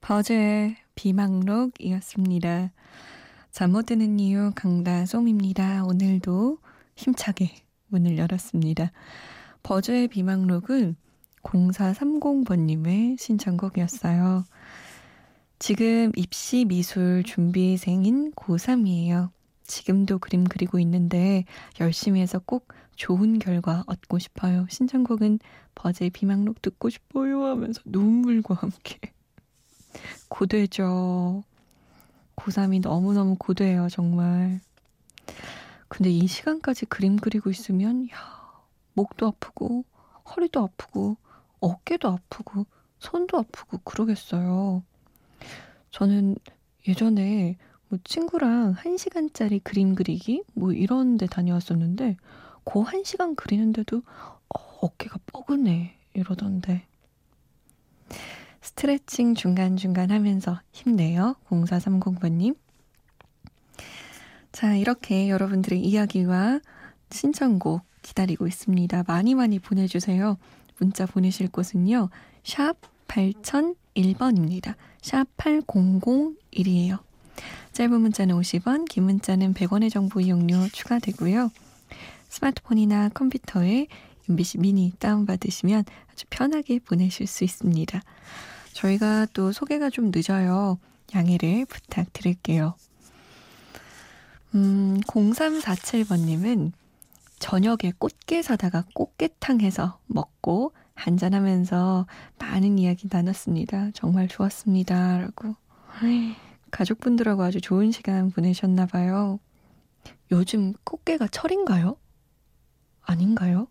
버즈의 비망록이었습니다. 잠 못 드는 이유 강다솜입니다. 오늘도 힘차게 문을 열었습니다. 버즈의 비망록은 0430번님의 신청곡이었어요. 지금 입시 미술 준비생인 고3이에요. 지금도 그림 그리고 있는데 열심히 해서 꼭 좋은 결과 얻고 싶어요. 신청곡은 버즈의 비망록 듣고 싶어요 하면서 눈물과 함께 고되죠. 고3이 너무너무 고돼요, 정말. 근데 이 시간까지 그림 그리고 있으면, 야, 목도 아프고, 허리도 아프고, 어깨도 아프고, 손도 아프고, 그러겠어요. 저는 예전에 뭐 친구랑 한 시간짜리 그림 그리기? 뭐 이런 데 다녀왔었는데, 그한 시간 그리는데도 어, 어깨가 뻐근해. 이러던데. 스트레칭 중간중간 하면서 힘내요. 0430번님. 자, 이렇게 여러분들의 이야기와 신청곡 기다리고 있습니다. 많이 많이 보내주세요. 문자 보내실 곳은요. 샵 8001번입니다. 샵 8001이에요. 짧은 문자는 50원, 긴 문자는 100원의 정보 이용료 추가되고요. 스마트폰이나 컴퓨터에 MBC 미니 다운받으시면 아주 편하게 보내실 수 있습니다. 저희가 또 소개가 좀 늦어요. 양해를 부탁드릴게요. 음, 0347번님은 저녁에 꽃게 사다가 꽃게탕 해서 먹고 한잔하면서 많은 이야기 나눴습니다. 정말 좋았습니다. 라고. 가족분들하고 아주 좋은 시간 보내셨나 봐요. 요즘 꽃게가 철인가요? 아닌가요?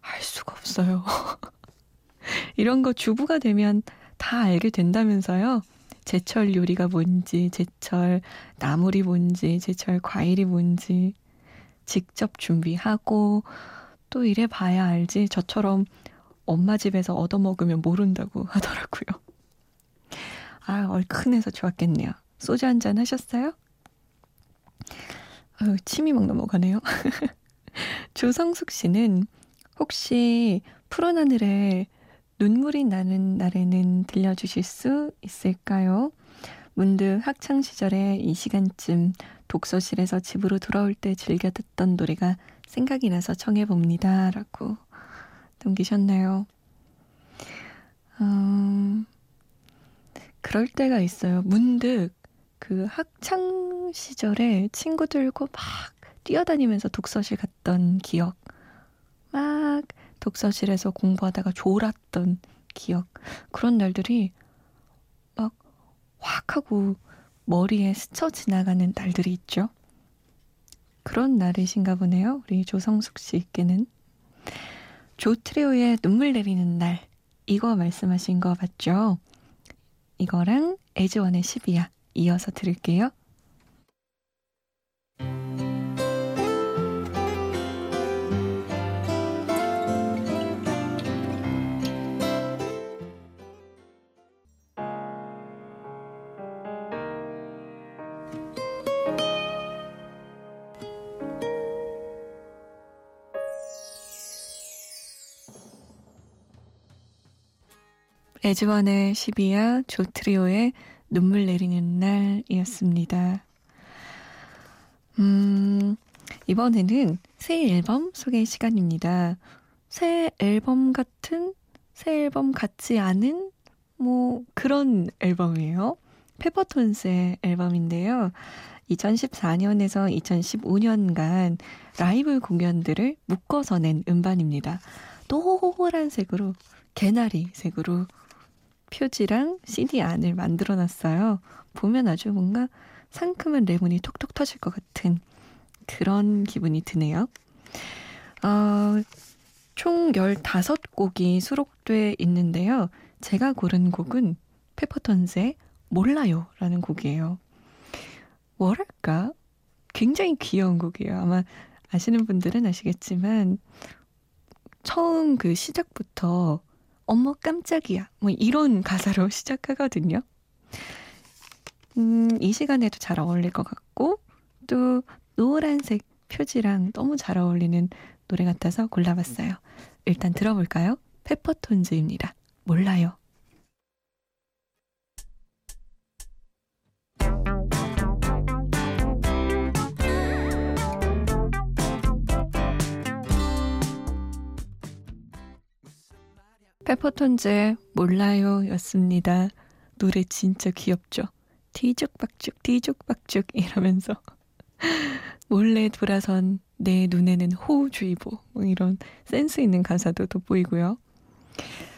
알 수가 없어요. 이런 거 주부가 되면 다 알게 된다면서요. 제철 요리가 뭔지, 제철 나물이 뭔지, 제철 과일이 뭔지 직접 준비하고 또 이래 봐야 알지. 저처럼 엄마 집에서 얻어먹으면 모른다고 하더라고요. 아, 얼큰해서 좋았겠네요. 소주 한 잔 하셨어요? 아유, 침이 막 넘어가네요. 조성숙 씨는 혹시 푸른 하늘에 눈물이 나는 날에는 들려주실 수 있을까요? 문득 학창 시절에 이 시간쯤 독서실에서 집으로 돌아올 때 즐겨 듣던 노래가 생각이 나서 청해 봅니다. 라고 남기셨네요. 음, 그럴 때가 있어요. 문득 그 학창 시절에 친구들과 막 뛰어다니면서 독서실 갔던 기억. 막 독서실에서 공부하다가 졸았던 기억. 그런 날들이 막 확 하고 머리에 스쳐 지나가는 날들이 있죠. 그런 날이신가 보네요. 우리 조성숙 씨께는. 조트리오의 눈물 내리는 날. 이거 말씀하신 거 맞죠? 이거랑 에즈원의 10이야. 이어서 들을게요. 에즈원의 12야 조트리오의 눈물 내리는 날이었습니다. 음, 이번에는 새 앨범 소개 시간입니다. 새 앨범 같은, 새 앨범 같지 않은, 뭐, 그런 앨범이에요. 페퍼톤스의 앨범인데요. 2014년에서 2015년간 라이브 공연들을 묶어서 낸 음반입니다. 노란 색으로, 개나리 색으로 표지랑 CD 안을 만들어 놨어요. 보면 아주 뭔가 상큼한 레몬이 톡톡 터질 것 같은 그런 기분이 드네요. 어, 총 15곡이 수록돼 있는데요. 제가 고른 곡은 페퍼톤스의 몰라요 라는 곡이에요. 뭐랄까? 굉장히 귀여운 곡이에요. 아마 아시는 분들은 아시겠지만 처음 그 시작부터 어머 깜짝이야 뭐 이런 가사로 시작하거든요. 음, 이 시간에도 잘 어울릴 것 같고 또 노란색 표지랑 너무 잘 어울리는 노래 같아서 골라봤어요. 일단 들어볼까요? 페퍼톤즈입니다. 몰라요. 페퍼톤즈의 몰라요 였습니다. 노래 진짜 귀엽죠? 뒤죽박죽 뒤죽박죽 이러면서 몰래 돌아선 내 눈에는 호우주의보 뭐 이런 센스 있는 가사도 돋보이고요.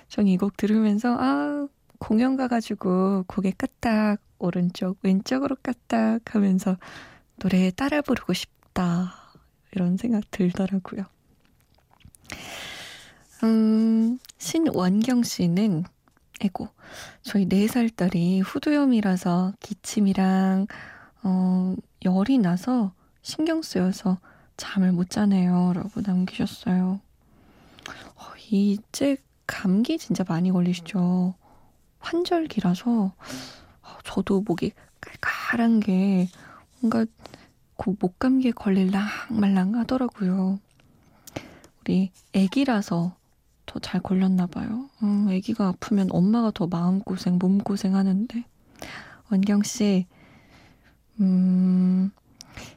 전 이 곡 들으면서 아 공연 가가지고 고개 까딱 오른쪽 왼쪽으로 까딱 하면서 노래 따라 부르고 싶다 이런 생각 들더라고요. 음, 신원경 씨는 에고 저희 4살 딸이 후두염이라서 기침이랑 어, 열이 나서 신경 쓰여서 잠을 못 자네요. 라고 남기셨어요. 어, 이제 감기 진짜 많이 걸리시죠? 환절기라서 어, 저도 목이 깔깔한 게 뭔가 목 감기에 걸릴랑 말랑 하더라고요. 우리 애기라서 더 잘 걸렸나 봐요. 음, 애기가 아프면 엄마가 더 마음고생, 몸고생 하는데. 원경 씨, 음,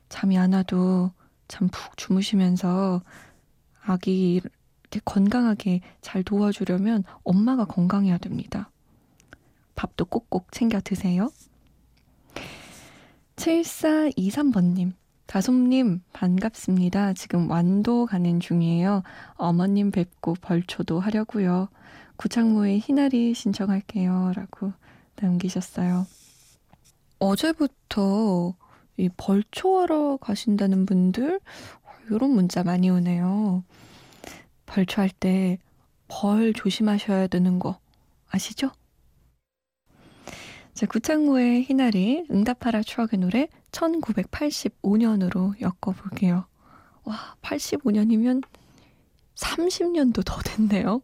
잠이 안 와도 잠 푹 주무시면서 아기 이렇게 건강하게 잘 도와주려면 엄마가 건강해야 됩니다. 밥도 꼭꼭 챙겨 드세요. 7423번님, 다솜님, 반갑습니다. 지금 완도 가는 중이에요. 어머님 뵙고 벌초도 하려고요. 구창모의 희나리 신청할게요. 라고 남기셨어요. 어제부터 이 벌초하러 가신다는 분들 이런 문자 많이 오네요. 벌초할 때 벌 조심하셔야 되는 거 아시죠? 자, 구창모의 희나리 응답하라 추억의 노래 1985년으로 엮어볼게요. 와, 85년이면 30년도 더 됐네요.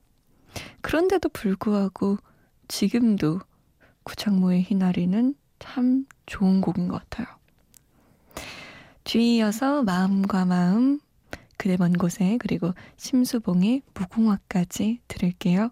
그런데도 불구하고 지금도 구창모의 희나리는 참 좋은 곡인 것 같아요. 뒤이어서 마음과 마음, 그대 먼 곳에, 그리고 심수봉의 무궁화까지 들을게요.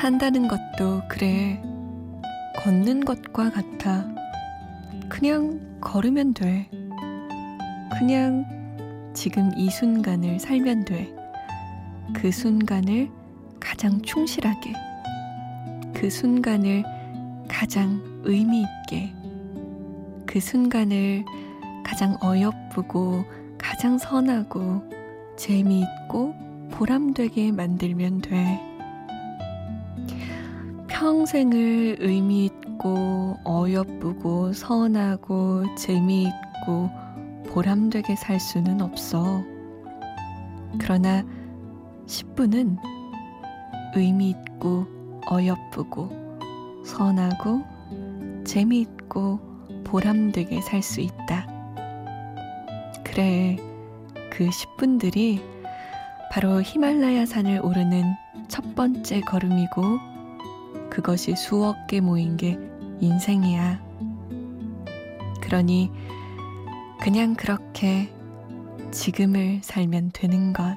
산다는 것도 그래. 걷는 것과 같아. 그냥 걸으면 돼. 그냥 지금 이 순간을 살면 돼. 그 순간을 가장 충실하게. 그 순간을 가장 의미 있게. 그 순간을 가장 어여쁘고 가장 선하고 재미있고 보람되게 만들면 돼. 평생을 의미 있고 어여쁘고 선하고 재미있고 보람되게 살 수는 없어. 그러나 10분은 의미 있고 어여쁘고 선하고 재미있고 보람되게 살 수 있다. 그래, 그 10분들이 바로 히말라야 산을 오르는 첫 번째 걸음이고 그것이 수억 개 모인 게 인생이야. 그러니 그냥 그렇게 지금을 살면 되는 것.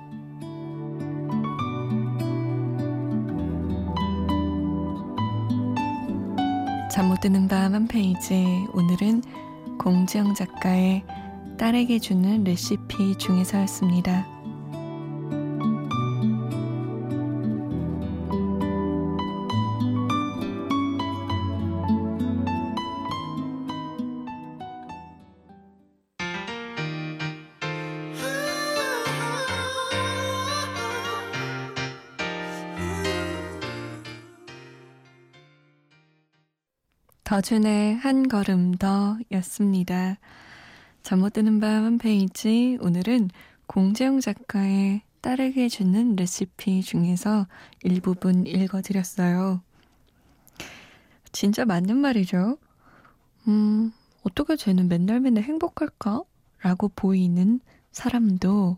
잠 못 드는 밤 한 페이지. 오늘은 공지영 작가의 딸에게 주는 레시피 중에서였습니다. 더준의 한 걸음 더 였습니다. 잠 못 드는 밤 한 페이지. 오늘은 공재영 작가의 딸에게 주는 레시피 중에서 일부분 읽어드렸어요. 진짜 맞는 말이죠. 음, 어떻게 쟤는 맨날 맨날 행복할까? 라고 보이는 사람도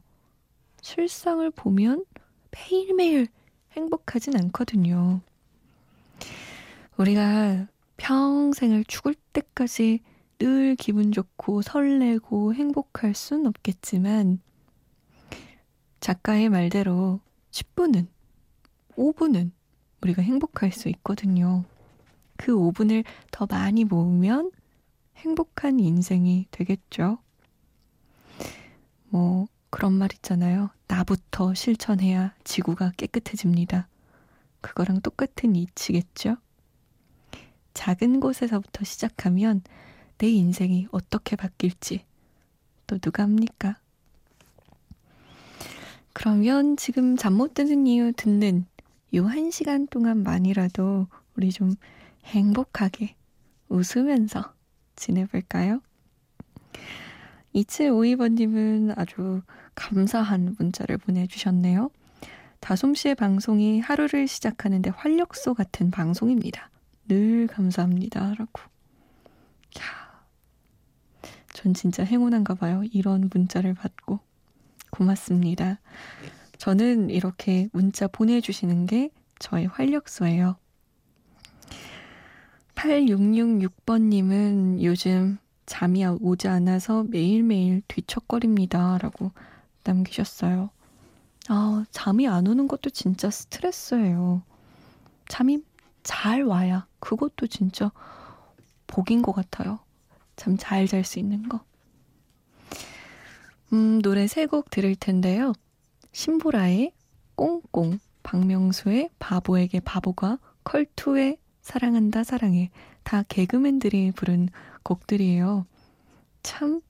실상을 보면 매일매일 행복하진 않거든요. 우리가 평생을 죽을 때까지 늘 기분 좋고 설레고 행복할 순 없겠지만 작가의 말대로 10분은, 5분은 우리가 행복할 수 있거든요. 그 5분을 더 많이 모으면 행복한 인생이 되겠죠. 뭐, 그런 말 있잖아요. 나부터 실천해야 지구가 깨끗해집니다. 그거랑 똑같은 이치겠죠? 작은 곳에서부터 시작하면 내 인생이 어떻게 바뀔지 또 누가 합니까? 그러면 지금 잠 못 드는 이유 듣는 요한 시간 동안만이라도 우리 좀 행복하게 웃으면서 지내볼까요? 2752번님은 아주 감사한 문자를 보내주셨네요. 다솜씨의 방송이 하루를 시작하는데 활력소 같은 방송입니다. 늘 감사합니다. 라고. 야, 전 진짜 행운한가 봐요. 이런 문자를 받고. 고맙습니다. 저는 이렇게 문자 보내주시는 게 저의 활력소예요. 8666번님은 요즘 잠이 오지 않아서 매일매일 뒤척거립니다. 라고 남기셨어요. 아, 잠이 안 오는 것도 진짜 스트레스예요. 잠이 잘 와야 그것도 진짜 복인 것 같아요. 참잘잘 수 있는 거. 음, 노래 세 곡 들을 텐데요. 신보라의 꽁꽁, 박명수의 바보에게 바보가, 컬투의 사랑한다 사랑해. 다 개그맨들이 부른 곡들이에요. 참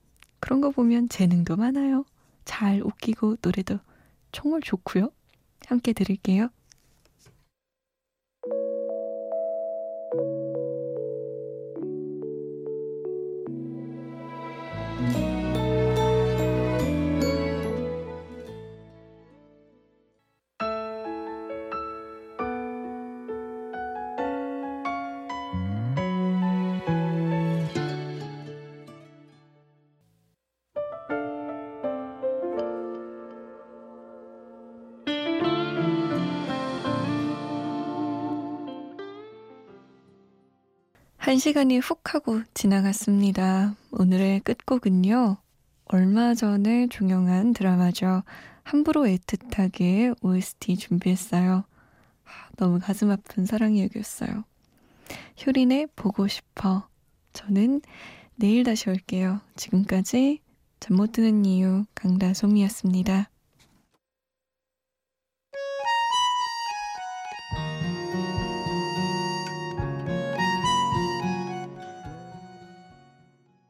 그런 거 보면 재능도 많아요. 잘 웃기고 노래도 정말 좋고요. 함께 들을게요. 한 시간이 훅 하고 지나갔습니다. 오늘의 끝곡은요. 얼마 전에 종영한 드라마죠. 함부로 애틋하게 OST 준비했어요. 너무 가슴 아픈 사랑 이야기였어요. 효린의 보고 싶어. 저는 내일 다시 올게요. 지금까지 잠 못 드는 이유 강다솜이었습니다.